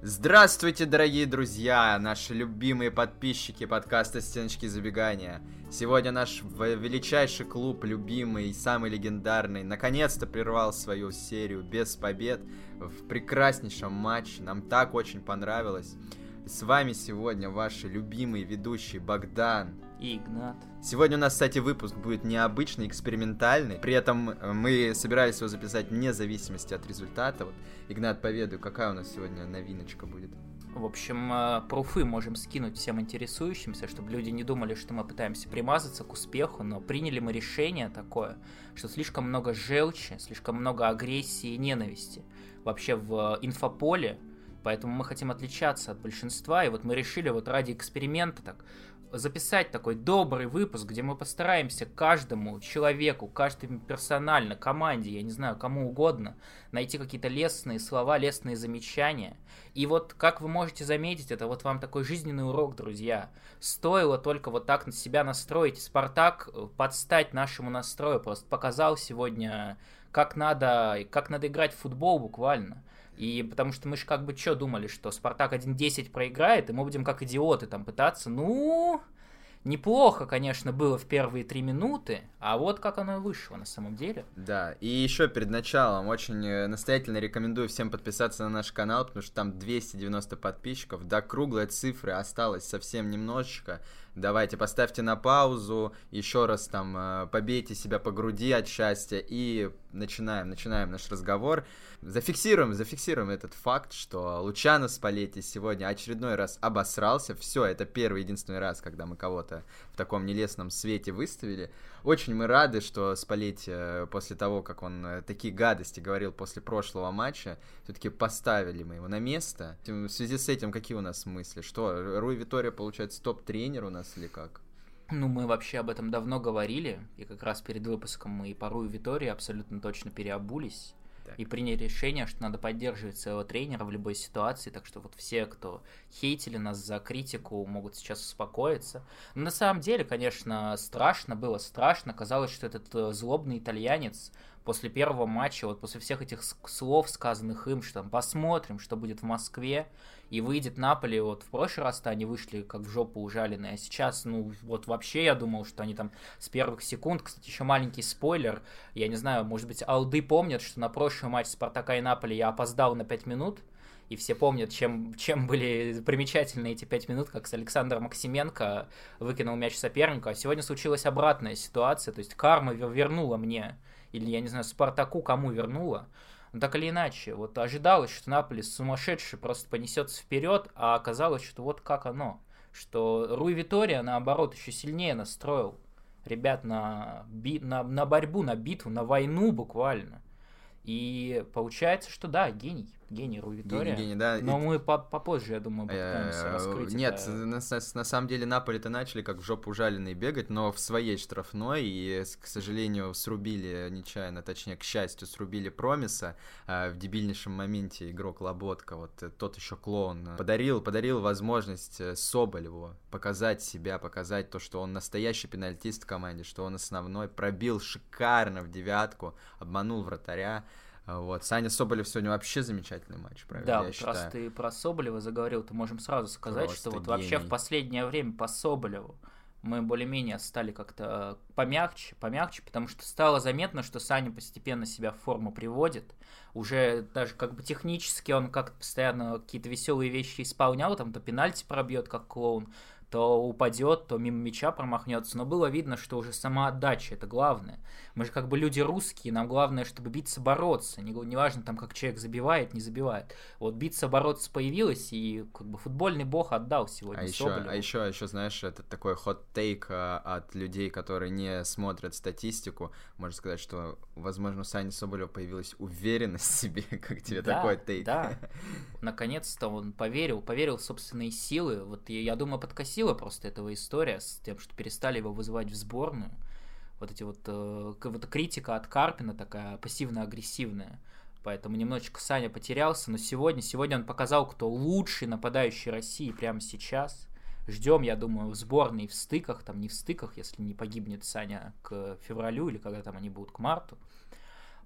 Здравствуйте, дорогие друзья, наши любимые подписчики подкаста «Стеночки забегания». Сегодня наш величайший клуб, любимый, самый легендарный, наконец-то прервал свою серию без побед в прекраснейшем матче. Нам так очень понравилось. С вами сегодня ваши любимые ведущие Богдан и Игнат. Сегодня у нас, кстати, выпуск будет необычный, экспериментальный. При этом э, мы собирались его записать вне зависимости от результата. Вот, Игнат, поведай, какая у нас сегодня новиночка будет? В общем, э, пруфы можем скинуть всем интересующимся, чтобы люди не думали, что мы пытаемся примазаться к успеху, но приняли мы решение такое, что слишком много желчи, слишком много агрессии и ненависти вообще в инфополе, поэтому мы хотим отличаться от большинства, и вот мы решили вот ради эксперимента так записать такой добрый выпуск, где мы постараемся каждому человеку, каждому персонально, команде, я не знаю, кому угодно, найти какие-то лестные слова, лестные замечания. И вот, как вы можете заметить, это вот вам такой жизненный урок, друзья. Стоило только вот так на себя настроить. Спартак э, подстать нашему настрою просто показал сегодня, как надо, как надо играть в футбол буквально. И потому что мы же как бы что думали, что Спартак 1-10 проиграет, и мы будем как идиоты там пытаться, ну, неплохо, конечно, было в первые три минуты, а вот как оно вышло на самом деле. Да, и еще перед началом очень э, настоятельно рекомендую всем подписаться на наш канал, потому что там 290 подписчиков, до круглой цифры осталось совсем немножечко. Давайте поставьте на паузу, еще раз там э, побейте себя по груди от счастья и начинаем, начинаем наш разговор. Зафиксируем, зафиксируем этот факт, что Лучано Спалетти сегодня очередной раз обосрался. Все, это первый единственный раз, когда мы кого-то в таком нелестном свете выставили. Очень мы рады, что Спалетти э, после того, как он э, такие гадости говорил после прошлого матча, все-таки поставили мы его на место. В связи с этим какие у нас мысли? Что, Руи Витория, получается, топ-тренер у нас или как? Ну, мы вообще об этом давно говорили, и как раз перед выпуском мы и пору и Витории абсолютно точно переобулись. И приняли решение, что надо поддерживать своего тренера в любой ситуации, так что вот все, кто хейтили нас за критику, могут сейчас успокоиться. Но на самом деле, конечно, страшно было, страшно. Казалось, что этот э, злобный итальянец после первого матча, вот после всех этих слов, сказанных им, что там посмотрим, что будет в Москве, и выйдет Наполи, вот в прошлый раз-то они вышли как в жопу ужаленные, а сейчас, ну, вот вообще я думал, что они там с первых секунд, кстати, еще маленький спойлер, я не знаю, может быть, Алды помнят, что на прошлый матч Спартака и Наполи я опоздал на 5 минут, и все помнят, чем, чем были примечательны эти пять минут, как с Александром Максименко выкинул мяч сопернику, а сегодня случилась обратная ситуация, то есть карма вернула мне или, я не знаю, Спартаку кому вернула. Но так или иначе, вот ожидалось, что Наполи сумасшедший просто понесется вперед, а оказалось, что вот как оно. Что Руй Витория, наоборот, еще сильнее настроил ребят на, би, на, на борьбу, на битву, на войну буквально. И получается, что да, гений гений Ру Витория. Гений, гений, да. Но и... мы попозже, я думаю, попытаемся э, раскрыть Нет, это... на, на самом деле Наполи-то начали как в жопу ужаленные бегать, но в своей штрафной, и, к сожалению, срубили нечаянно, точнее, к счастью, срубили Промиса а в дебильнейшем моменте игрок Лоботка, вот э, тот еще клоун, подарил, подарил возможность Соболеву показать себя, показать то, что он настоящий пенальтист в команде, что он основной, пробил шикарно в девятку, обманул вратаря, вот. Саня Соболев сегодня вообще замечательный матч провел, Да, вот раз ты про Соболева заговорил, то можем сразу сказать, Просто что вот гений. вообще в последнее время по Соболеву мы более-менее стали как-то помягче, помягче, потому что стало заметно, что Саня постепенно себя в форму приводит. Уже даже как бы технически он как-то постоянно какие-то веселые вещи исполнял, там то пенальти пробьет как клоун, то упадет, то мимо мяча промахнется. Но было видно, что уже сама отдача это главное. Мы же как бы люди русские, нам главное, чтобы биться, бороться. Не, не важно там, как человек забивает, не забивает. Вот биться, бороться появилось, и как бы футбольный бог отдал сегодня а еще, а еще, а еще, знаешь, это такой хот-тейк а, от людей, которые не смотрят статистику. Можно сказать, что, возможно, у Сани Соболева появилась уверенность в себе, как тебе да, такой тейк. Да, наконец-то он поверил, поверил в собственные силы. Вот я, я думаю, подкосил подкосила просто этого история с тем, что перестали его вызывать в сборную. Вот эти вот, э, вот критика от Карпина такая пассивно-агрессивная. Поэтому немножечко Саня потерялся, но сегодня, сегодня он показал, кто лучший нападающий России прямо сейчас. Ждем, я думаю, в сборной в стыках, там не в стыках, если не погибнет Саня к февралю или когда там они будут к марту.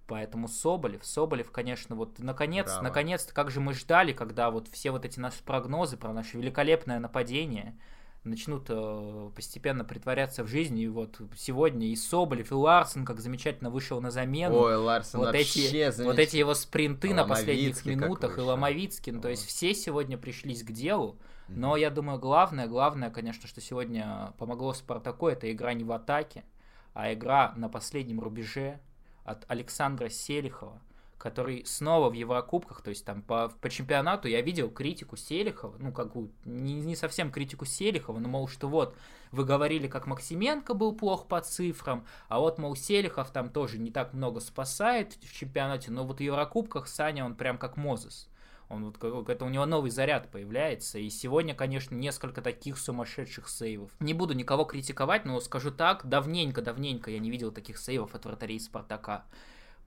Поэтому Соболев, Соболев, конечно, вот наконец, наконец-то, как же мы ждали, когда вот все вот эти наши прогнозы про наше великолепное нападение начнут э, постепенно притворяться в жизнь. И вот сегодня и Соболев, и Ларсон как замечательно вышел на замену. Ой, Ларсон вот вообще эти, вот эти его спринты на последних минутах, и Ломовицкий, ну, то есть все сегодня пришлись к делу. Но я думаю, главное, главное, конечно, что сегодня помогло Спартаку, это игра не в атаке, а игра на последнем рубеже от Александра Селихова, который снова в Еврокубках, то есть там по, по чемпионату я видел критику Селихова, ну, как бы, не, не совсем критику Селихова, но, мол, что вот, вы говорили, как Максименко был плох по цифрам, а вот, мол, Селихов там тоже не так много спасает в чемпионате, но вот в Еврокубках Саня, он прям как Мозес. Он вот это у него новый заряд появляется. И сегодня, конечно, несколько таких сумасшедших сейвов. Не буду никого критиковать, но скажу так, давненько-давненько я не видел таких сейвов от вратарей Спартака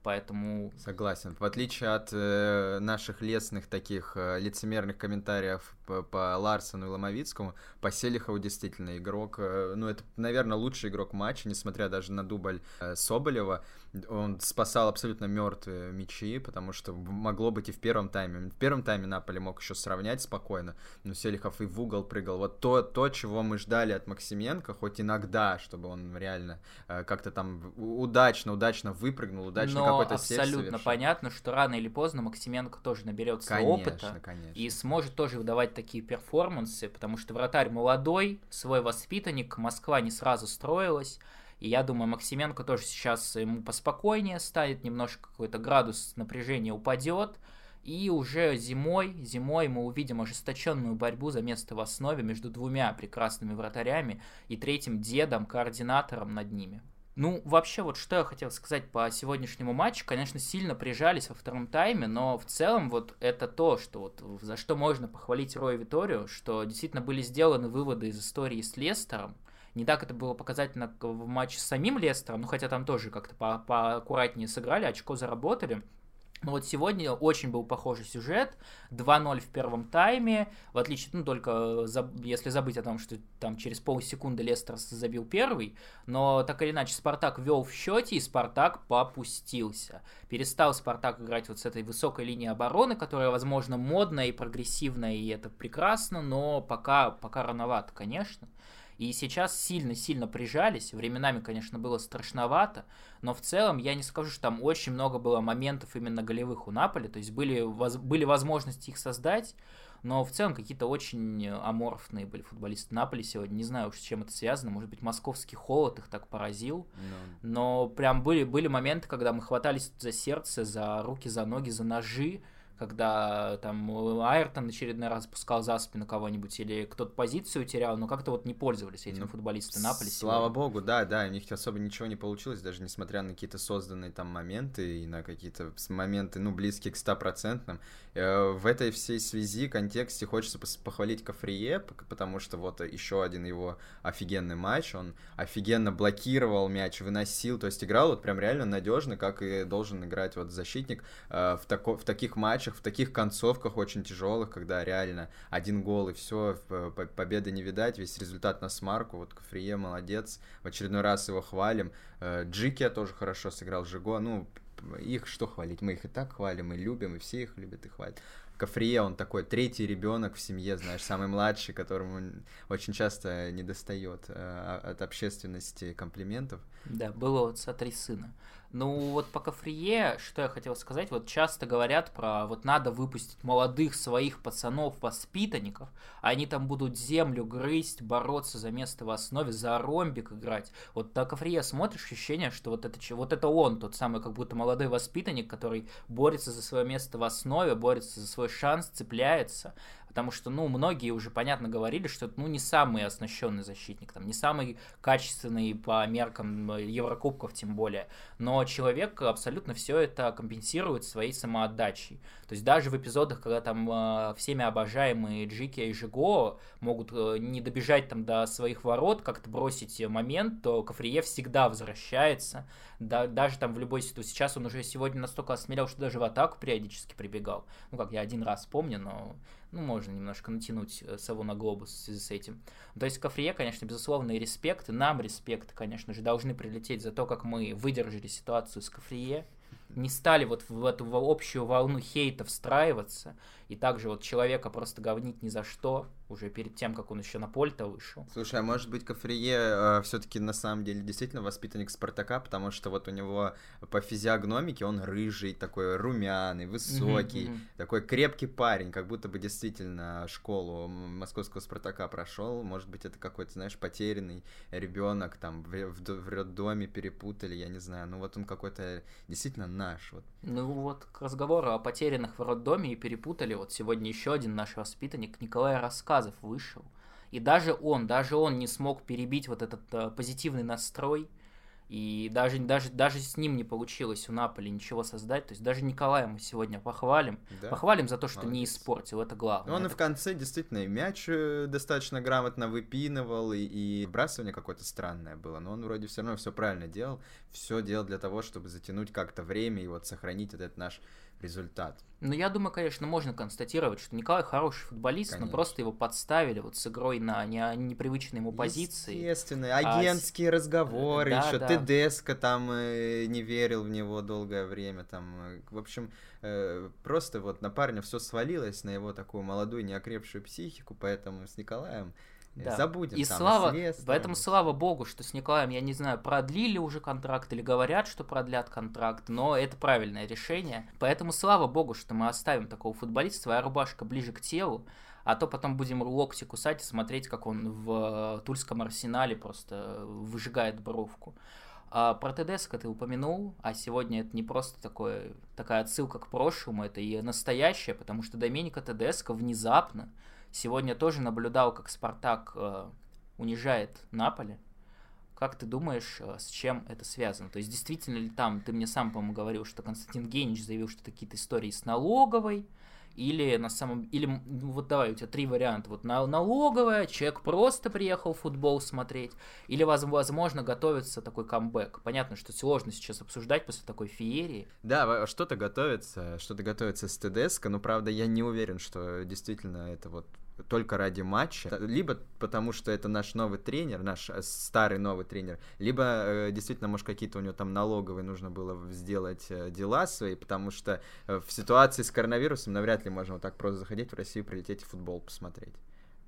поэтому... Согласен. В отличие от э, наших лесных таких э, лицемерных комментариев по, по Ларсону и Ломовицкому, по Селихову действительно игрок, э, ну это, наверное, лучший игрок матча, несмотря даже на дубль э, Соболева. Он спасал абсолютно мертвые мячи, потому что могло быть и в первом тайме. В первом тайме Наполе мог еще сравнять спокойно, но Селихов и в угол прыгал. Вот то, то чего мы ждали от Максименко, хоть иногда, чтобы он реально э, как-то там удачно, удачно выпрыгнул, удачно но какой-то абсолютно понятно, что рано или поздно Максименко тоже наберется конечно, опыта конечно. и сможет тоже выдавать такие перформансы, потому что вратарь молодой, свой воспитанник, Москва не сразу строилась. И я думаю, Максименко тоже сейчас ему поспокойнее станет, немножко какой-то градус напряжения упадет. И уже зимой, зимой мы увидим ожесточенную борьбу за место в основе между двумя прекрасными вратарями и третьим дедом, координатором над ними. Ну, вообще, вот что я хотел сказать по сегодняшнему матчу. Конечно, сильно прижались во втором тайме, но в целом вот это то, что вот за что можно похвалить Роя Виторию, что действительно были сделаны выводы из истории с Лестером. Не так это было показательно в матче с самим Лестером, ну хотя там тоже как-то по поаккуратнее сыграли, очко заработали. Ну вот сегодня очень был похожий сюжет. 2-0 в первом тайме. В отличие, ну, только если забыть о том, что там через полсекунды Лестер забил первый. Но так или иначе, Спартак вел в счете, и Спартак попустился. Перестал Спартак играть вот с этой высокой линии обороны, которая, возможно, модная и прогрессивная, и это прекрасно, но пока, пока рановато, конечно. И сейчас сильно-сильно прижались. Временами, конечно, было страшновато. Но в целом я не скажу, что там очень много было моментов именно голевых у Наполи. То есть были, воз, были возможности их создать. Но в целом какие-то очень аморфные были футболисты Наполи сегодня. Не знаю уж с чем это связано. Может быть, московский холод их так поразил. No. Ну. Но прям были, были моменты, когда мы хватались за сердце, за руки, за ноги, за ножи когда там Айртон очередной раз пускал за спину кого-нибудь или кто-то позицию терял, но как-то вот не пользовались этим ну, футболисты Наполи. Слава богу, да, да, у них особо ничего не получилось, даже несмотря на какие-то созданные там моменты и на какие-то моменты, ну, близкие к стопроцентным. Э, в этой всей связи, контексте хочется похвалить Кафрие, потому что вот еще один его офигенный матч, он офигенно блокировал мяч, выносил, то есть играл вот прям реально надежно, как и должен играть вот защитник э, в, тако, в таких матчах, в таких концовках очень тяжелых, когда реально один гол и все, победы не видать, весь результат на смарку, вот Кафрие молодец, в очередной раз его хвалим, э, Джикия тоже хорошо сыграл, Жиго, ну, их что хвалить? Мы их и так хвалим, и любим, и все их любят и хвалят. Кафрие, он такой третий ребенок в семье, знаешь, самый младший, которому очень часто не достает э, от общественности комплиментов. Да, было вот «Сотри сына». Ну, вот по Кафрие, что я хотел сказать, вот часто говорят про, вот надо выпустить молодых своих пацанов, воспитанников, а они там будут землю грызть, бороться за место в основе, за ромбик играть. Вот на Кафрие смотришь, ощущение, что вот это, вот это он, тот самый как будто молодой воспитанник, который борется за свое место в основе, борется за свой шанс, цепляется потому что, ну, многие уже понятно говорили, что это, ну, не самый оснащенный защитник, там, не самый качественный по меркам э, Еврокубков тем более, но человек абсолютно все это компенсирует своей самоотдачей. То есть даже в эпизодах, когда там э, всеми обожаемые Джики и Жиго могут э, не добежать там до своих ворот, как-то бросить момент, то Кафрие всегда возвращается, да, даже там в любой ситуации. Сейчас он уже сегодня настолько осмелел, что даже в атаку периодически прибегал. Ну, как я один раз помню, но ну, можно немножко натянуть э, сову на глобус в связи с этим. То есть Кафрие, конечно, безусловно, и респект, нам респект, конечно же, должны прилететь за то, как мы выдержали ситуацию с Кафрие. не стали вот в эту общую волну хейта встраиваться, и также вот человека просто говнить ни за что, уже перед тем, как он еще на поле-то вышел. Слушай, а может быть Кафрие э, все-таки на самом деле действительно воспитанник Спартака, потому что вот у него по физиогномике он рыжий, такой румяный, высокий, mm-hmm, такой крепкий парень, как будто бы действительно школу московского Спартака прошел. Может быть, это какой-то, знаешь, потерянный ребенок, там в, в, в роддоме перепутали, я не знаю. Ну вот он какой-то действительно наш. Вот. Ну вот к разговору о потерянных в роддоме и перепутали. Вот сегодня еще один наш воспитанник Николай Рассказов вышел. И даже он, даже он не смог перебить вот этот э, позитивный настрой и даже, даже, даже с ним не получилось у Наполи ничего создать. То есть даже Николая мы сегодня похвалим. Да? Похвалим за то, что Молодец. не испортил, это главное. Ну, он это... и в конце действительно и мяч э, достаточно грамотно выпинывал, и, и вбрасывание какое-то странное было. Но он вроде все равно все правильно делал. Все делал для того, чтобы затянуть как-то время и вот сохранить этот наш результат. Ну, я думаю, конечно, можно констатировать, что Николай хороший футболист, конечно. но просто его подставили вот с игрой на не, непривычной ему позиции. Естественно, а агентские а, разговоры, да, еще да. Тедеско там э, не верил в него долгое время, там, э, в общем, э, просто вот на парня все свалилось, на его такую молодую неокрепшую психику, поэтому с Николаем да. Забудем. И там, слава, поэтому слава богу, что с Николаем, я не знаю, продлили уже контракт или говорят, что продлят контракт, но это правильное решение. Поэтому слава богу, что мы оставим такого футболиста, твоя рубашка ближе к телу, а то потом будем локти кусать и смотреть, как он в Тульском арсенале просто выжигает бровку. А про ТДСК ты упомянул, а сегодня это не просто такое, такая отсылка к прошлому, это и настоящее, потому что Доменика ТДСК внезапно Сегодня тоже наблюдал, как Спартак э, унижает Наполе. Как ты думаешь, э, с чем это связано? То есть действительно ли там, ты мне сам, по-моему, говорил, что Константин Генич заявил, что какие-то истории с налоговой, или на самом или ну, вот давай у тебя три варианта вот на налоговая человек просто приехал футбол смотреть или возможно готовится такой камбэк понятно что сложно сейчас обсуждать после такой феерии да что-то готовится что-то готовится с ТДСК но правда я не уверен что действительно это вот только ради матча, либо потому что это наш новый тренер, наш э, старый новый тренер, либо э, действительно, может, какие-то у него там налоговые нужно было сделать э, дела свои, потому что в ситуации с коронавирусом навряд ли можно вот так просто заходить в Россию, прилететь и футбол посмотреть.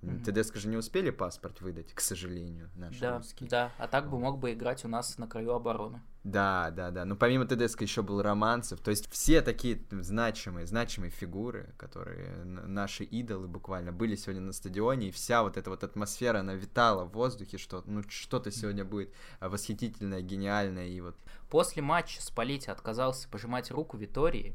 Mm-hmm. ТДСК же не успели паспорт выдать, к сожалению, наши да, русские. Да, а так бы мог бы играть у нас на краю обороны. Да, да, да. Но помимо ТДСК еще был Романцев. То есть все такие значимые, значимые фигуры, которые наши идолы буквально были сегодня на стадионе, и вся вот эта вот атмосфера, она витала в воздухе, что ну что-то сегодня будет восхитительное, гениальное и вот. После матча Спалетти отказался пожимать руку Витории,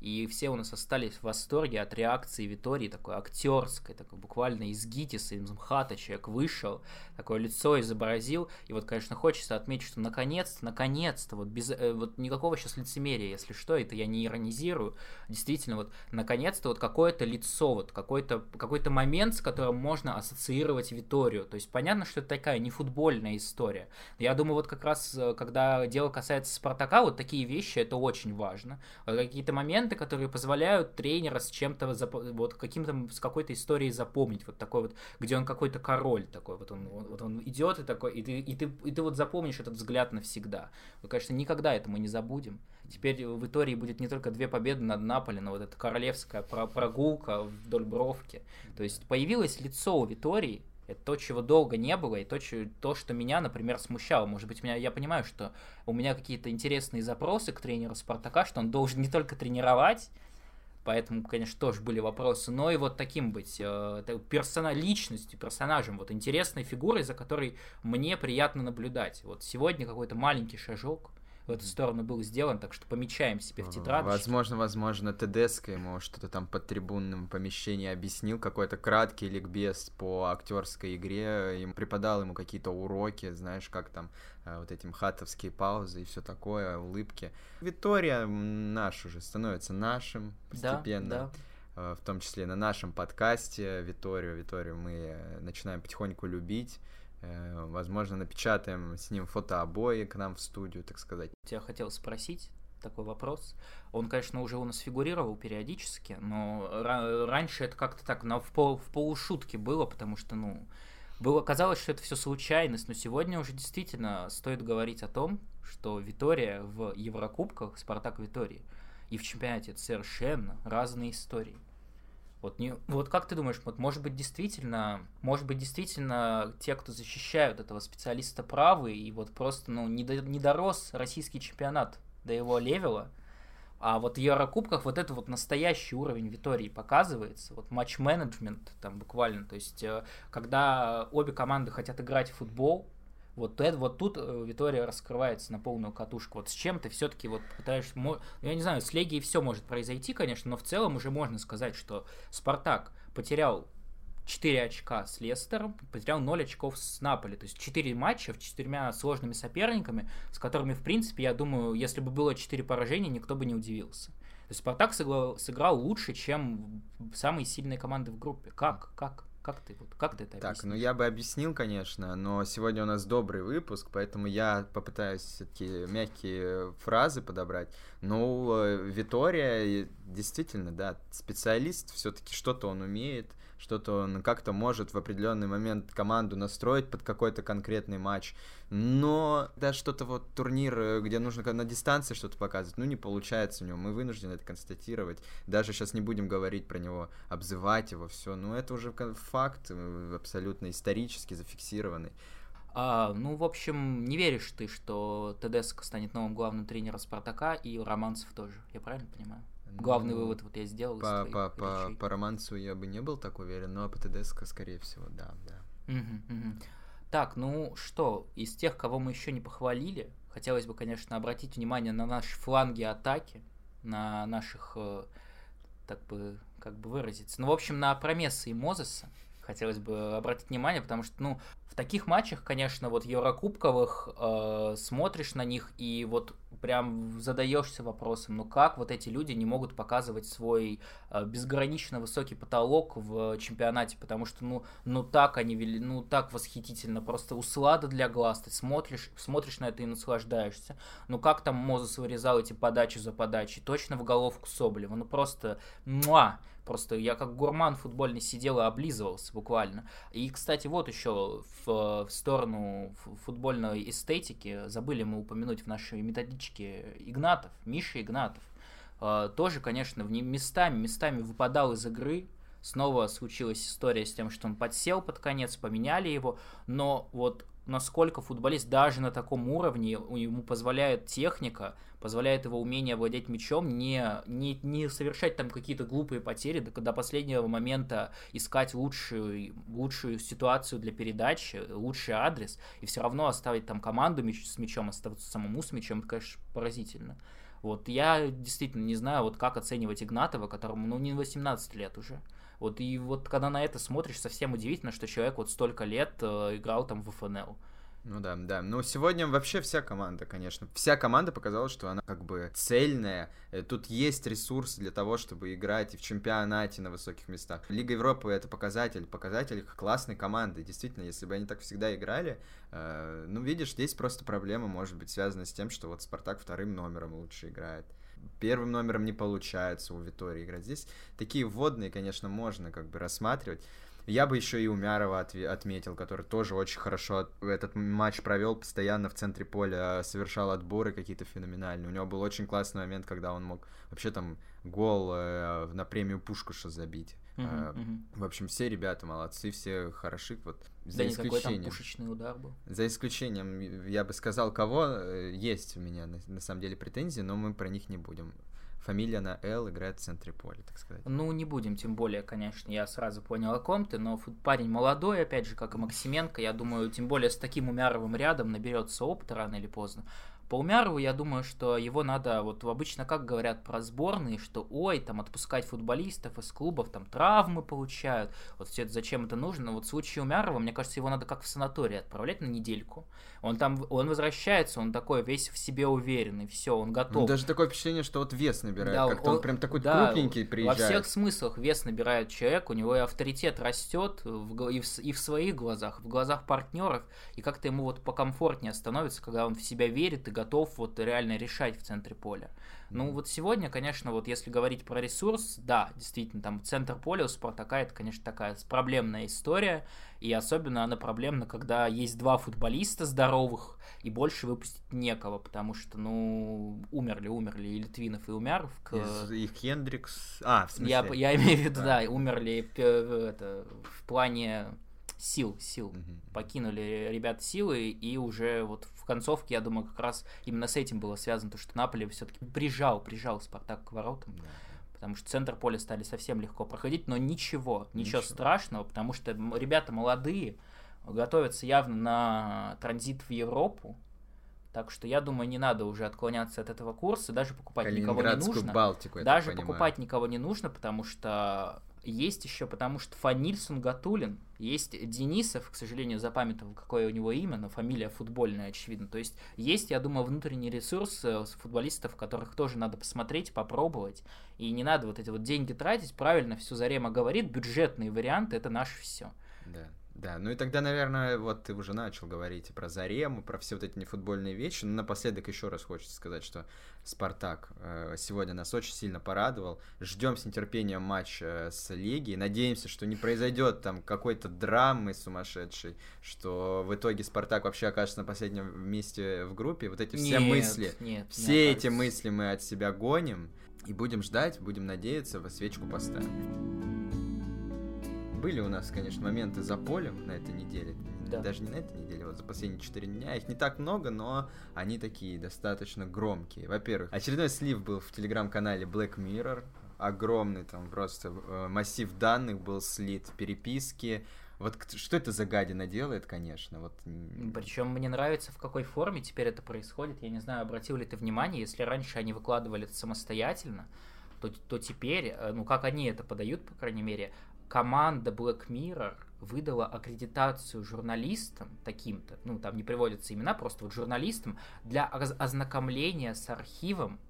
и все у нас остались в восторге от реакции Витории, такой актерской, такой буквально из ГИТИСа, из МХАТа человек вышел, такое лицо изобразил, и вот, конечно, хочется отметить, что наконец-то, наконец-то, вот без, э, вот никакого сейчас лицемерия, если что, это я не иронизирую, действительно, вот, наконец-то вот какое-то лицо, вот, какой-то какой момент, с которым можно ассоциировать Виторию, то есть понятно, что это такая не футбольная история, я думаю, вот как раз, э, когда дело касается Спартака, вот такие вещи, это очень важно, какие-то моменты, моменты, которые позволяют тренера с чем-то, вот каким-то, с какой-то историей запомнить, вот такой вот, где он какой-то король такой, вот он, вот он идет и такой, и ты, и ты, и ты вот запомнишь этот взгляд навсегда. Мы, конечно, никогда это мы не забудем. Теперь в Итории будет не только две победы над Наполи, но вот эта королевская прогулка вдоль бровки. То есть появилось лицо у Витории, это то, чего долго не было, и то, что, то, что меня, например, смущало. Может быть, меня, я понимаю, что у меня какие-то интересные запросы к тренеру Спартака, что он должен не только тренировать, поэтому, конечно, тоже были вопросы, но и вот таким быть, э, персона, личностью, персонажем, вот интересной фигурой, за которой мне приятно наблюдать. Вот сегодня какой-то маленький шажок, в эту сторону был сделан, так что помечаем себе в тетрадь. Возможно, возможно, Тедеско ему что-то там под трибунным помещении объяснил, какой-то краткий ликбез по актерской игре, им преподал ему какие-то уроки, знаешь, как там э, вот эти хатовские паузы и все такое, улыбки. Витория наш уже становится нашим постепенно. Да, да э, в том числе на нашем подкасте Виторию. Виторию мы э, начинаем потихоньку любить. Э, возможно, напечатаем с ним фотообои к нам в студию, так сказать. Я хотел спросить такой вопрос. Он, конечно, уже у нас фигурировал периодически, но раньше это как-то так на, в, пол, в полушутке было, потому что, ну, было казалось, что это все случайность, но сегодня уже действительно стоит говорить о том, что Витория в Еврокубках, Спартак Витории, и в чемпионате это совершенно разные истории. Вот, не, вот как ты думаешь, вот может быть действительно, может быть действительно те, кто защищают этого специалиста правы, и вот просто ну, не, до, не дорос российский чемпионат до его левела, а вот в Еврокубках вот это вот настоящий уровень Витории показывается, вот матч-менеджмент там буквально, то есть э, когда обе команды хотят играть в футбол, вот, это, вот тут э, Витория раскрывается на полную катушку. Вот с чем ты все-таки вот пытаешься... Я не знаю, с Легией все может произойти, конечно, но в целом уже можно сказать, что Спартак потерял 4 очка с Лестером, потерял 0 очков с Наполи. То есть 4 матча с четырьмя сложными соперниками, с которыми, в принципе, я думаю, если бы было 4 поражения, никто бы не удивился. То есть Спартак сыграл, сыграл лучше, чем самые сильные команды в группе. Как? Как? Как ты, вот, как ты это Так, объяснишь? ну я бы объяснил, конечно, но сегодня у нас добрый выпуск, поэтому я попытаюсь все-таки мягкие фразы подобрать. Ну, э, Витория действительно, да, специалист, все-таки что-то он умеет, что-то он как-то может в определенный момент команду настроить под какой-то конкретный матч. Но да, что-то вот турнир, э, где нужно на дистанции что-то показывать, ну не получается у него. Мы вынуждены это констатировать. Даже сейчас не будем говорить про него, обзывать его, все. Ну это уже факт э, абсолютно исторически зафиксированный. А, ну, в общем, не веришь ты, что Тедеско станет новым главным тренером Спартака и Романцев тоже, я правильно понимаю? Главный ну, вывод вот я сделал. По, по, по, по романсу я бы не был так уверен, но по ТДСК, скорее всего, да, да. Угу, угу. Так, ну что, из тех, кого мы еще не похвалили, хотелось бы, конечно, обратить внимание на наши фланги атаки, на наших, э, так бы, как бы выразиться, ну, в общем, на Промеса и Мозеса хотелось бы обратить внимание, потому что, ну, в таких матчах, конечно, вот Еврокубковых э, смотришь на них и вот прям задаешься вопросом, ну как вот эти люди не могут показывать свой э, безгранично высокий потолок в чемпионате, потому что, ну, ну так они вели, ну так восхитительно, просто услада для глаз, ты смотришь, смотришь на это и наслаждаешься. Ну как там Мозес вырезал эти подачи за подачей, точно в головку Соболева, ну просто, муа, Просто я как гурман футбольный сидел и облизывался буквально. И, кстати, вот еще в, в сторону футбольной эстетики забыли мы упомянуть в нашей методичке Игнатов, Миша Игнатов. Uh, тоже, конечно, в местами, местами выпадал из игры, Снова случилась история с тем, что он подсел под конец, поменяли его, но вот насколько футболист даже на таком уровне ему позволяет техника, позволяет его умение владеть мячом, не, не, не совершать там какие-то глупые потери, до, до последнего момента искать лучшую, лучшую ситуацию для передачи, лучший адрес, и все равно оставить там команду мяч, с мячом, оставаться самому с мячом, это, конечно, поразительно. Вот я действительно не знаю, вот как оценивать Игнатова, которому, ну, не 18 лет уже. Вот и вот когда на это смотришь, совсем удивительно, что человек вот столько лет э, играл там в ФНЛ. Ну да, да. Ну сегодня вообще вся команда, конечно. Вся команда показала, что она как бы цельная. Э, тут есть ресурсы для того, чтобы играть и в чемпионате на высоких местах. Лига Европы это показатель, показатель классной команды. Действительно, если бы они так всегда играли, э, ну видишь, здесь просто проблема может быть связана с тем, что вот Спартак вторым номером лучше играет первым номером не получается у Витории играть. Здесь такие вводные, конечно, можно как бы рассматривать. Я бы еще и Умярова от, отметил, который тоже очень хорошо этот матч провел, постоянно в центре поля совершал отборы какие-то феноменальные. У него был очень классный момент, когда он мог вообще там гол э, на премию Пушкаша забить. Uh-huh, uh-huh. В общем, все ребята молодцы, все хороши. Вот, за да исключением, там пушечный удар был. За исключением, я бы сказал, кого э, есть у меня на, на самом деле претензии, но мы про них не будем. Фамилия на Л играет в центре поля, так сказать. Ну, не будем, тем более, конечно, я сразу понял, о ком ты, но парень молодой, опять же, как и Максименко, я думаю, тем более с таким Умяровым рядом наберется опыт рано или поздно. По Умярову я думаю, что его надо, вот обычно как говорят про сборные, что ой, там отпускать футболистов из клубов, там травмы получают, вот все это зачем это нужно. Вот в случае Умярова, мне кажется, его надо как в санаторий отправлять на недельку. Он там, он возвращается, он такой весь в себе уверенный, все, он готов. Ну, даже такое впечатление, что вот вес набирает, да, как-то он, он прям такой да, крупненький приезжает. Во всех смыслах вес набирает человек, у него и авторитет растет в, и, в, и в своих глазах, в глазах партнеров, и как-то ему вот покомфортнее становится, когда он в себя верит и готов вот реально решать в центре поля. Ну вот сегодня, конечно, вот если говорить про ресурс, да, действительно, там центр поля у Спартака это, конечно, такая проблемная история, и особенно она проблемна, когда есть два футболиста здоровых, и больше выпустить некого, потому что, ну, умерли, умерли и Литвинов, и Умяров. К... И Хендрикс... А, в смысле? Я, я имею в виду, да, да умерли это, в плане сил, сил. Угу. Покинули ребят силы, и уже вот в концовке, я думаю, как раз именно с этим было связано, то, что Наполе все-таки прижал, прижал Спартак к воротам. Да. Потому что центр поля стали совсем легко проходить, но ничего, ничего, ничего страшного, потому что ребята молодые, готовятся явно на транзит в Европу. Так что я думаю, не надо уже отклоняться от этого курса, даже покупать никого не нужно. Балтику, даже покупать никого не нужно, потому что есть еще, потому что Фанильсон Гатулин, есть Денисов, к сожалению, запамятовал, какое у него имя, но фамилия футбольная, очевидно. То есть есть, я думаю, внутренний ресурс э, футболистов, которых тоже надо посмотреть, попробовать. И не надо вот эти вот деньги тратить. Правильно все Зарема говорит, бюджетные варианты это наше все. Да. Да, ну и тогда, наверное, вот ты уже начал говорить про Зарему, про все вот эти нефутбольные вещи. Но напоследок еще раз хочется сказать, что Спартак э, сегодня нас очень сильно порадовал. Ждем с нетерпением матч э, с Лигией. Надеемся, что не произойдет там какой-то драмы сумасшедшей, что в итоге Спартак вообще окажется на последнем месте в группе. Вот эти все нет, мысли, нет, все эти мысли мы от себя гоним. И будем ждать, будем надеяться, во свечку поставим были у нас, конечно, моменты за полем на этой неделе. Да. Даже не на этой неделе, вот за последние четыре дня. Их не так много, но они такие достаточно громкие. Во-первых, очередной слив был в телеграм-канале Black Mirror. Огромный там просто э, массив данных был слит, переписки. Вот что это за гадина делает, конечно. Вот... Причем мне нравится, в какой форме теперь это происходит. Я не знаю, обратил ли ты внимание, если раньше они выкладывали это самостоятельно, то, то теперь, э, ну как они это подают, по крайней мере, команда Black Mirror выдала аккредитацию журналистам таким-то, ну там не приводятся имена, просто вот журналистам для ознакомления с архивом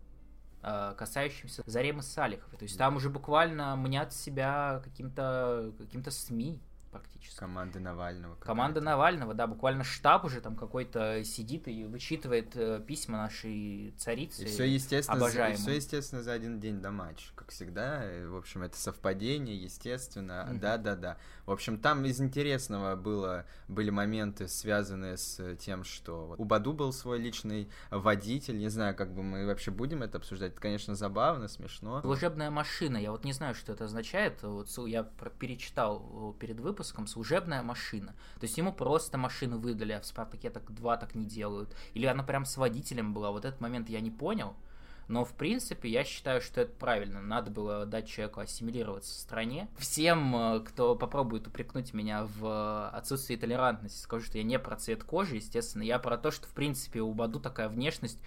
э, касающимся Заремы Салиховой. То есть там уже буквально мнят себя каким-то каким СМИ практически. Команды Навального. Команда Навального, да, буквально штаб уже там какой-то сидит и вычитывает э, письма нашей царицы. И все естественно, обожаемой. все естественно за один день до матча, как всегда. В общем, это совпадение, естественно. Да-да-да. В общем, там из интересного было, были моменты, связанные с тем, что вот, у Баду был свой личный водитель. Не знаю, как бы мы вообще будем это обсуждать. Это, конечно, забавно, смешно. Служебная машина. Я вот не знаю, что это означает. Вот я перечитал перед выпуском служебная машина. То есть ему просто машину выдали, а в Спартаке так два так не делают. Или она прям с водителем была. Вот этот момент я не понял. Но, в принципе, я считаю, что это правильно. Надо было дать человеку ассимилироваться в стране. Всем, э, кто попробует упрекнуть меня в отсутствии толерантности, скажу, что я не про цвет кожи, естественно. Я про то, что, в принципе, у Баду такая внешность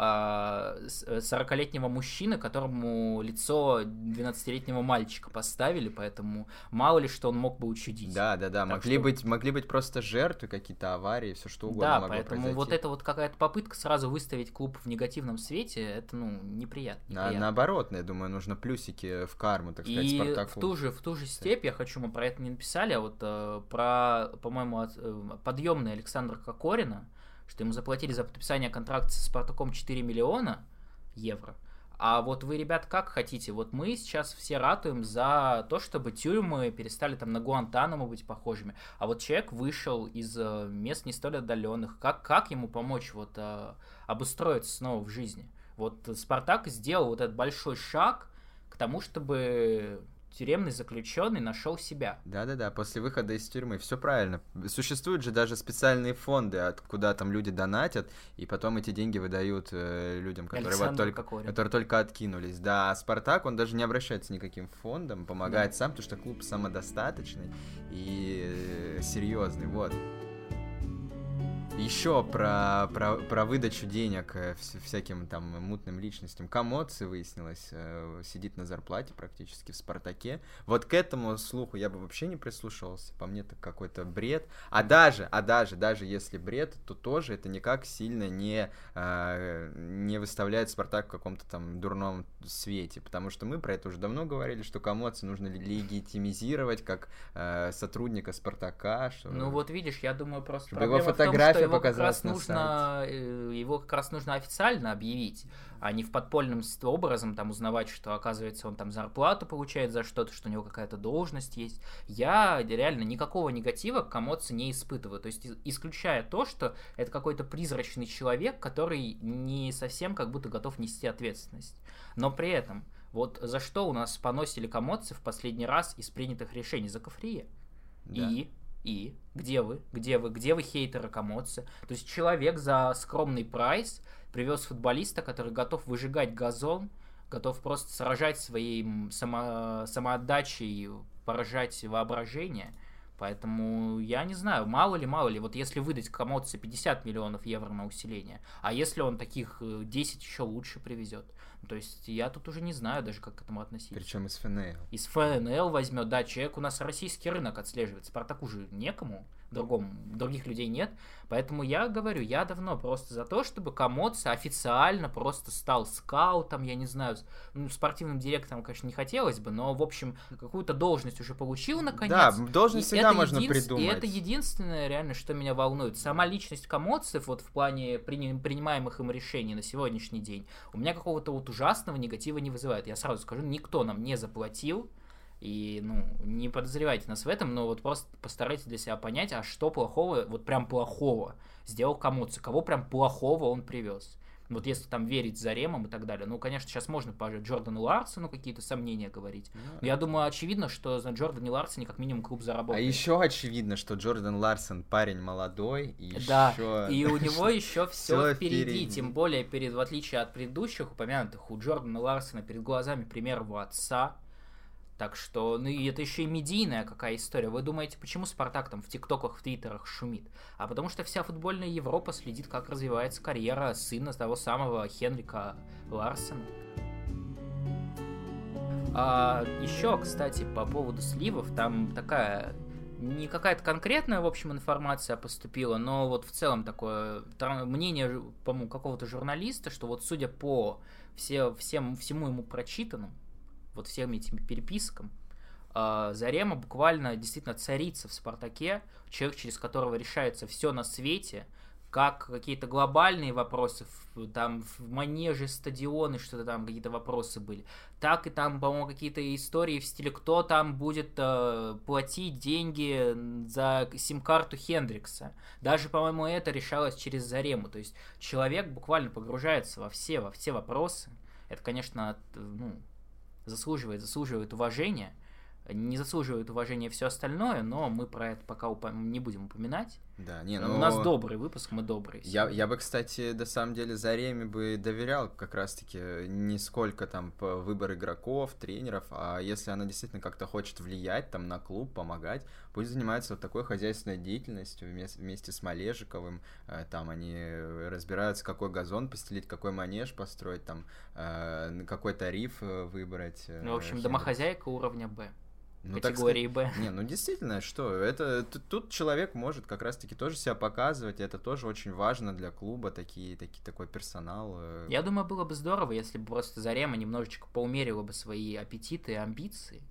40-летнего а, мужчины, которому лицо 12-летнего мальчика поставили, поэтому мало ли что он мог бы учудить. Да, да, да, могли, что... быть, могли быть просто жертвы, какие-то аварии, все что угодно Да, поэтому произойти. вот это вот какая-то попытка сразу выставить клуб в негативном свете, это, ну, неприятно. неприятно. На, наоборот, я думаю, нужно плюсики в карму, так сказать, И Спартаку. в ту же, в ту же степь, я хочу, мы про это не написали, а вот э, про, по-моему, э, подъемный Александра Кокорина, что ему заплатили за подписание контракта со Спартаком 4 миллиона евро. А вот вы, ребят, как хотите? Вот мы сейчас все ратуем за то, чтобы тюрьмы перестали там на Гуантанамо быть похожими. А вот человек вышел из э, мест не столь отдаленных. Как, как ему помочь вот э, обустроиться снова в жизни? Вот Спартак сделал вот этот большой шаг к тому, чтобы тюремный заключенный нашел себя. Да-да-да, после выхода из тюрьмы. Все правильно. Существуют же даже специальные фонды, куда там люди донатят, и потом эти деньги выдают э, людям, которые вот только, которые только откинулись. Да, а Спартак, он даже не обращается никаким фондом, помогает да. сам, потому что клуб самодостаточный и э, серьезный. Вот. Еще про, про, про выдачу денег э, всяким там мутным личностям. Комоци выяснилось, э, сидит на зарплате практически в Спартаке. Вот к этому слуху я бы вообще не прислушивался. По мне это какой-то бред. А даже, а даже, даже если бред, то тоже это никак сильно не, э, не выставляет Спартак в каком-то там дурном свете. Потому что мы про это уже давно говорили, что Комоци нужно легитимизировать как сотрудника Спартака. Что... Ну вот видишь, я думаю просто чтобы его фотографии его как раз нужно, э, его как раз нужно официально объявить, а не в подпольном образом там узнавать, что оказывается он там зарплату получает за что-то, что у него какая-то должность есть. Я реально никакого негатива к Комоце не испытываю. То есть исключая то, что это какой-то призрачный человек, который не совсем как будто готов нести ответственность. Но при этом, вот за что у нас поносили комодцы в последний раз из принятых решений? За Кафрие. Да. И и где вы? Где вы? Где вы хейтеры комодцы? То есть человек за скромный прайс привез футболиста, который готов выжигать газон, готов просто сражать своей само, самоотдачей, поражать воображение. Поэтому я не знаю, мало ли, мало ли, вот если выдать комодце 50 миллионов евро на усиление, а если он таких 10 э, еще лучше привезет, то есть я тут уже не знаю даже, как к этому относиться. Причем из ФНЛ. Из ФНЛ возьмет, да, человек у нас российский рынок отслеживает. Спартаку же некому, другому, других людей нет. Поэтому я говорю, я давно просто за то, чтобы Комоца официально просто стал скаутом, я не знаю, ну, спортивным директором, конечно, не хотелось бы, но, в общем, какую-то должность уже получил, наконец. Да, должность и всегда можно един... придумать. И это единственное, реально, что меня волнует. Сама личность Комоцев, вот в плане принимаемых им решений на сегодняшний день, у меня какого-то вот ужасного негатива не вызывает. Я сразу скажу, никто нам не заплатил, и, ну, не подозревайте нас в этом, но вот просто постарайтесь для себя понять, а что плохого, вот прям плохого сделал Камуци, кого прям плохого он привез. Вот если там верить за Ремом и так далее. Ну, конечно, сейчас можно по Джордану Ларсону какие-то сомнения говорить. Но я думаю, очевидно, что за Джордане Ларсоне как минимум клуб заработает. А еще очевидно, что Джордан Ларсон парень молодой. И да, еще... и у него еще все впереди. Тем более, перед, в отличие от предыдущих упомянутых, у Джордана Ларсона перед глазами пример его отца так что, ну и это еще и медийная какая история. Вы думаете, почему Спартак там в ТикТоках, в Твиттерах шумит? А потому что вся футбольная Европа следит, как развивается карьера сына того самого Хенрика Ларсена. А еще, кстати, по поводу сливов, там такая не какая-то конкретная, в общем, информация поступила, но вот в целом такое мнение, по-моему, какого-то журналиста, что вот судя по все, всем, всему ему прочитанному, вот всем этим перепискам, э, Зарема буквально действительно царица в Спартаке, человек, через которого решается все на свете, как какие-то глобальные вопросы, там в манеже стадионы что-то там какие-то вопросы были, так и там, по-моему, какие-то истории в стиле, кто там будет э, платить деньги за сим-карту Хендрикса. Даже, по-моему, это решалось через Зарему. То есть человек буквально погружается во все, во все вопросы. Это, конечно, ну, заслуживает, заслуживает уважения. Не заслуживает уважения все остальное, но мы про это пока упом- не будем упоминать. Да, не, ну... У нас добрый выпуск, мы добрые. Я, я бы, кстати, на самом деле Зареме бы доверял как раз-таки не сколько там по выбор игроков, тренеров, а если она действительно как-то хочет влиять там на клуб, помогать, пусть занимается вот такой хозяйственной деятельностью вместе, вместе с Малежиковым, э, там они разбираются, какой газон постелить, какой манеж построить, там э, какой тариф э, выбрать. Ну, в общем, домохозяйка уровня Б ну, категории Б. Не, ну действительно, что, это тут человек может как раз-таки тоже себя показывать, это тоже очень важно для клуба, такие, такие, такой персонал. Э. Я думаю, было бы здорово, если бы просто Зарема немножечко поумерила бы свои аппетиты и амбиции,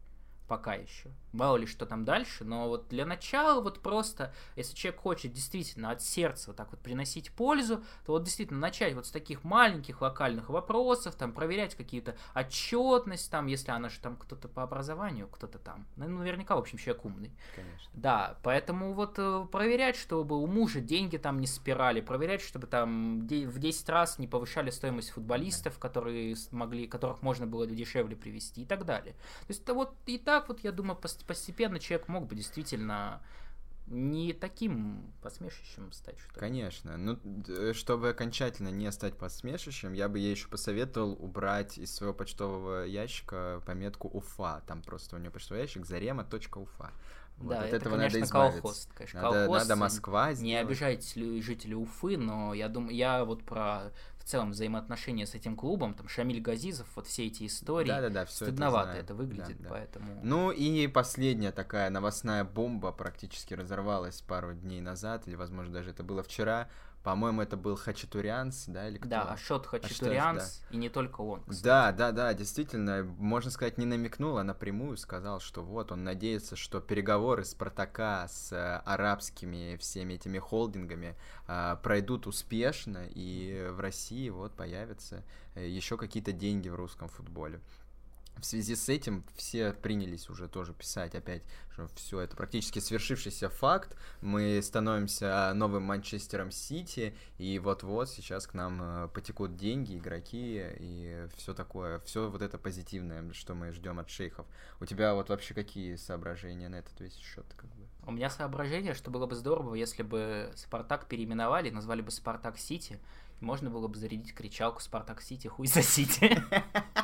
пока еще. Мало ли что там дальше, но вот для начала вот просто, если человек хочет действительно от сердца вот так вот приносить пользу, то вот действительно начать вот с таких маленьких локальных вопросов, там проверять какие-то отчетность, там, если она же там кто-то по образованию, кто-то там, ну, наверняка, в общем, человек умный. Конечно. Да, поэтому вот э, проверять, чтобы у мужа деньги там не спирали, проверять, чтобы там в 10 раз не повышали стоимость футболистов, которые могли, которых можно было дешевле привести и так далее. То есть это вот и так вот, я думаю, постепенно человек мог бы действительно не таким посмешищем стать, что ли. Конечно. Ну, чтобы окончательно не стать посмешищем, я бы ей еще посоветовал убрать из своего почтового ящика пометку Уфа. Там просто у нее почтовый ящик зарема.уфа. Вот, да, от это, этого конечно, надо колхоз. Конечно, надо, колхоз. Надо Москва сделать. Не обижайте жителей Уфы, но я думаю, я вот про целом взаимоотношения с этим клубом, там Шамиль Газизов, вот все эти истории, да, да, да, все стыдновато это, это выглядит, да, да. поэтому... Ну и последняя такая новостная бомба практически разорвалась пару дней назад, или, возможно, даже это было вчера, по-моему, это был Хачатурянс, да, или кто? Да, Ашот Хачатурянс, да. и не только он, кстати. Да, да, да, действительно, можно сказать, не намекнул, а напрямую сказал, что вот, он надеется, что переговоры Спартака с э, арабскими всеми этими холдингами э, пройдут успешно, и в России вот появятся э, еще какие-то деньги в русском футболе в связи с этим все принялись уже тоже писать опять, что все это практически свершившийся факт. Мы становимся новым Манчестером Сити, и вот-вот сейчас к нам э, потекут деньги, игроки и все такое, все вот это позитивное, что мы ждем от шейхов. У тебя вот вообще какие соображения на этот весь счет? Как бы? У меня соображение, что было бы здорово, если бы Спартак переименовали, назвали бы Спартак Сити, можно было бы зарядить кричалку Спартак Сити, хуй за Сити.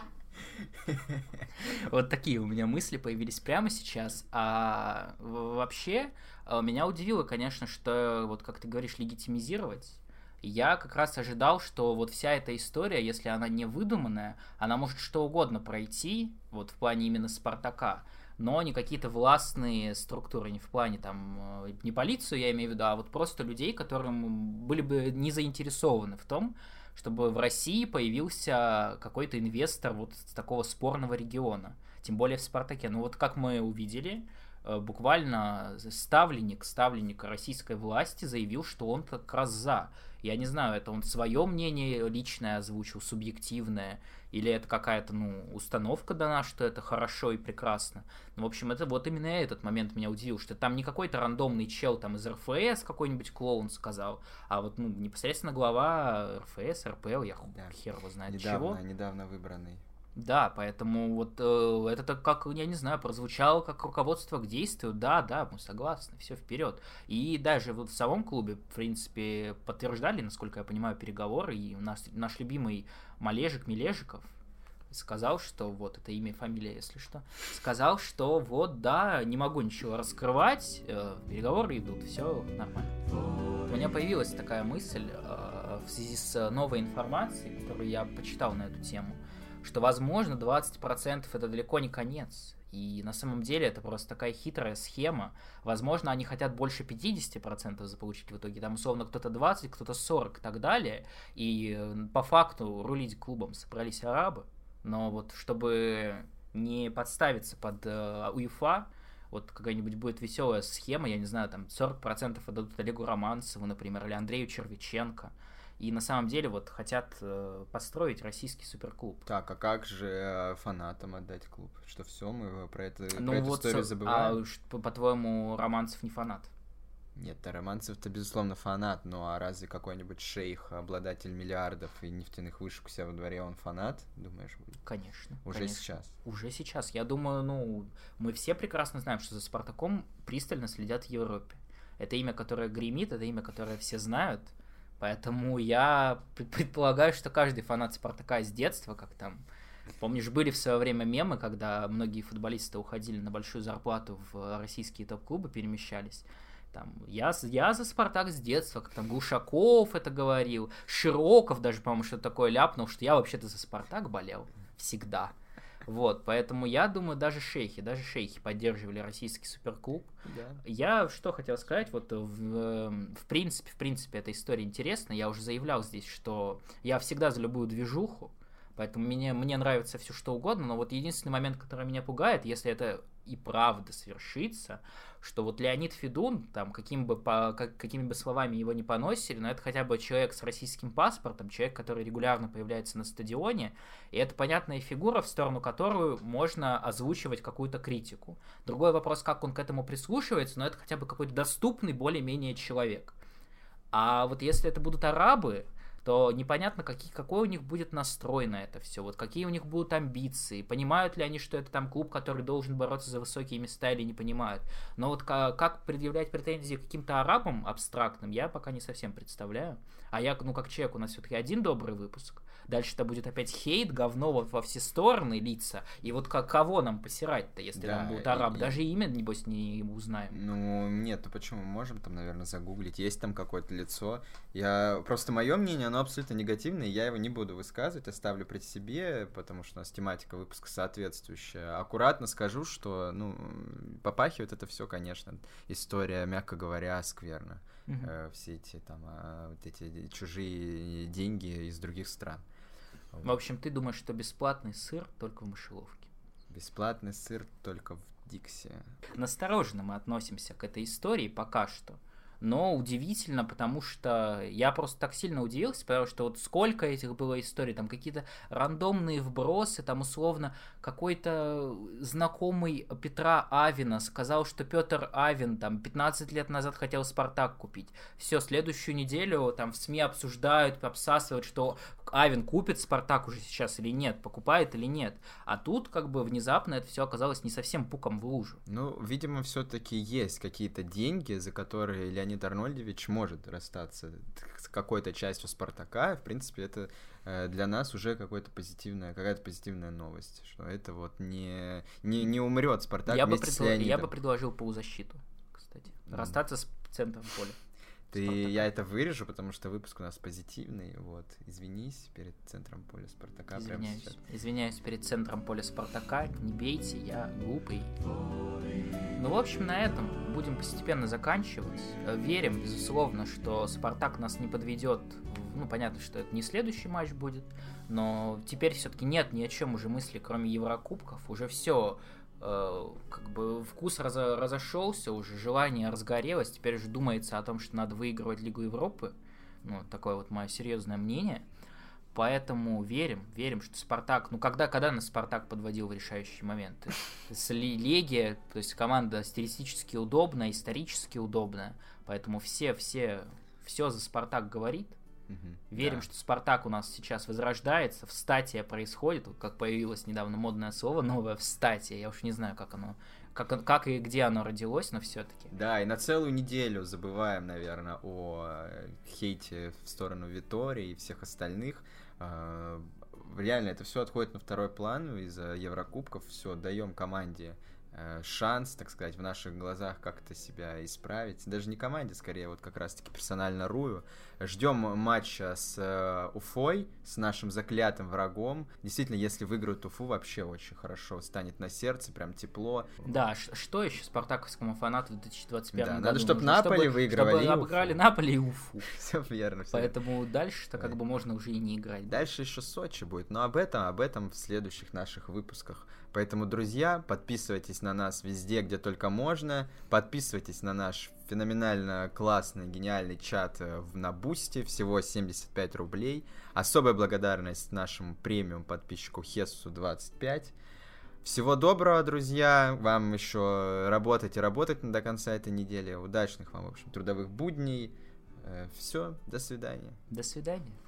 Вот такие у меня мысли появились прямо сейчас. А вообще, а, меня удивило, конечно, что, вот как ты говоришь, легитимизировать. Я как раз ожидал, что вот вся эта история, если она не выдуманная, она может что угодно пройти, вот в плане именно Спартака, но не какие-то властные структуры, не в плане там, э, не полицию я имею в виду, а вот просто людей, которым были бы не заинтересованы в том, чтобы в России появился какой-то инвестор вот с такого спорного региона. Тем более в «Спартаке». Ну вот как мы увидели, э, буквально ставленник, ставленник российской власти заявил, что он как раз за. Я не знаю, это он свое мнение личное озвучил, субъективное, или это какая-то, ну, установка дана, что это хорошо и прекрасно. Ну, в общем, это вот именно этот момент меня удивил, что там не какой-то рандомный чел там из РФС какой-нибудь клоун сказал, а вот, ну, непосредственно глава РФС, РПЛ, я да. хер его знает недавно, чего. Недавно выбранный. Да, поэтому вот э, это как, я не знаю, прозвучало как руководство к действию. Да, да, мы согласны, все вперед. И даже вот в самом клубе, в принципе, подтверждали, насколько я понимаю, переговоры. И у нас наш любимый Малежик Милежиков сказал, что вот это имя и фамилия, если что, сказал, что вот да, не могу ничего раскрывать, э, переговоры идут, все нормально. У меня появилась такая мысль э, в связи с новой информацией, которую я почитал на эту тему что, возможно, 20% это далеко не конец. И на самом деле это просто такая хитрая схема. Возможно, они хотят больше 50% заполучить в итоге. Там, условно, кто-то 20, кто-то 40 и так далее. И по факту рулить клубом собрались арабы. Но вот чтобы не подставиться под э, УЕФА, вот какая-нибудь будет веселая схема, я не знаю, там 40% отдадут Олегу Романцеву, например, или Андрею Червиченко – и на самом деле вот хотят э, построить российский суперклуб. Так, а как же э, фанатам отдать клуб? Что все, мы про, это, ну, про вот эту историю забываем? А по-твоему, Романцев не фанат? Нет, Романцев-то, безусловно, фанат, ну а разве какой-нибудь шейх, обладатель миллиардов и нефтяных вышек у себя во дворе, он фанат, думаешь? Конечно. Уже конечно. сейчас? Уже сейчас. Я думаю, ну, мы все прекрасно знаем, что за Спартаком пристально следят в Европе. Это имя, которое гремит, это имя, которое все знают – Поэтому я предполагаю, что каждый фанат Спартака с детства, как там, помнишь, были в свое время мемы, когда многие футболисты уходили на большую зарплату в российские топ-клубы, перемещались. Там, я, я за Спартак с детства, как там Глушаков это говорил, Широков даже, по-моему, что-то такое ляпнул, что я вообще-то за Спартак болел всегда. Вот, поэтому я думаю, даже шейхи, даже шейхи поддерживали российский суперклуб. Да. Я что хотел сказать, вот в, эм, в принципе, в принципе, эта история интересна. Я уже заявлял здесь, что я всегда за любую движуху, поэтому мне, мне нравится все что угодно, но вот единственный момент, который меня пугает, если это и правда свершится, что вот Леонид Федун, там, каким бы, по, как, какими бы словами его не поносили, но это хотя бы человек с российским паспортом, человек, который регулярно появляется на стадионе, и это понятная фигура, в сторону которую можно озвучивать какую-то критику. Другой вопрос, как он к этому прислушивается, но это хотя бы какой-то доступный более-менее человек. А вот если это будут арабы, то непонятно, какие, какой у них будет настрой на это все, вот какие у них будут амбиции, понимают ли они, что это там клуб, который должен бороться за высокие места или не понимают. Но вот как, предъявлять претензии каким-то арабам абстрактным, я пока не совсем представляю. А я, ну как человек, у нас все-таки один добрый выпуск. Дальше это будет опять хейт, говно вот во все стороны лица. И вот как, кого нам посирать-то, если да, там будет араб? И, Даже имя, небось, не узнаем. Ну, нет, ну почему? Можем там, наверное, загуглить. Есть там какое-то лицо. Я... Просто мое мнение, оно абсолютно негативное, я его не буду высказывать, оставлю при себе, потому что у нас тематика выпуска соответствующая. Аккуратно скажу, что, ну, попахивает это все, конечно, история, мягко говоря, скверно. Угу. Э, все эти там, э, вот эти чужие деньги из других стран. В общем, ты думаешь, что бесплатный сыр только в мышеловке? Бесплатный сыр только в Дикси. Настороженно мы относимся к этой истории пока что но удивительно, потому что я просто так сильно удивился, потому что вот сколько этих было историй, там какие-то рандомные вбросы, там условно какой-то знакомый Петра Авина сказал, что Петр Авин там 15 лет назад хотел Спартак купить. Все, следующую неделю там в СМИ обсуждают, обсасывают, что Авин купит Спартак уже сейчас или нет, покупает или нет. А тут как бы внезапно это все оказалось не совсем пуком в лужу. Ну, видимо, все-таки есть какие-то деньги, за которые Леонид Арнольдович может расстаться с какой-то частью Спартака. В принципе, это э, для нас уже какая-то позитивная, какая-то позитивная новость, что это вот не, не, не умрет Спартак я вместе бы предло... с Леонидом. Я бы предложил полузащиту, кстати. Mm. Расстаться с центром поля. Ты, Спартака. я это вырежу, потому что выпуск у нас позитивный. Вот, извинись перед центром поля Спартака. Извиняюсь. Извиняюсь перед центром поля Спартака. Не бейте, я глупый. Ну, в общем, на этом будем постепенно заканчивать. Верим, безусловно, что Спартак нас не подведет. Ну, понятно, что это не следующий матч будет, но теперь все-таки нет ни о чем уже мысли, кроме Еврокубков. Уже все как бы вкус раз, разошелся, уже желание разгорелось, теперь уже думается о том, что надо выигрывать Лигу Европы. Ну, такое вот мое серьезное мнение. Поэтому верим, верим, что Спартак, ну когда, когда нас Спартак подводил в решающие моменты? С Легия, то есть команда стилистически удобная, исторически удобная, поэтому все, все, все за Спартак говорит, Угу, Верим, да. что Спартак у нас сейчас возрождается, встатия происходит, как появилось недавно модное слово новое встатие, я уж не знаю, как оно, как, как и где оно родилось, но все-таки. Да, и на целую неделю забываем, наверное, о э, хейте в сторону Витории и всех остальных. А, реально, это все отходит на второй план из-за Еврокубков, все, даем команде шанс, так сказать, в наших глазах как-то себя исправить. Даже не команде, скорее, вот как раз-таки персонально Рую. Ждем матча с э, Уфой, с нашим заклятым врагом. Действительно, если выиграют Уфу, вообще очень хорошо станет на сердце, прям тепло. Да, что еще спартаковскому фанату в 2021 да, году? Надо, чтобы Наполи чтобы, выигрывали. Чтобы обыграли Наполи и Уфу. Все верно. Все Поэтому дальше-то как бы можно уже и не играть. Дальше еще Сочи будет, но об этом, об этом в следующих наших выпусках. Поэтому, друзья, подписывайтесь на нас везде, где только можно. Подписывайтесь на наш феноменально классный, гениальный чат э, в Бусти. Всего 75 рублей. Особая благодарность нашему премиум подписчику Хессу 25. Всего доброго, друзья. Вам еще работать и работать до конца этой недели. Удачных вам, в общем, трудовых будней. Э, Все, до свидания. До свидания.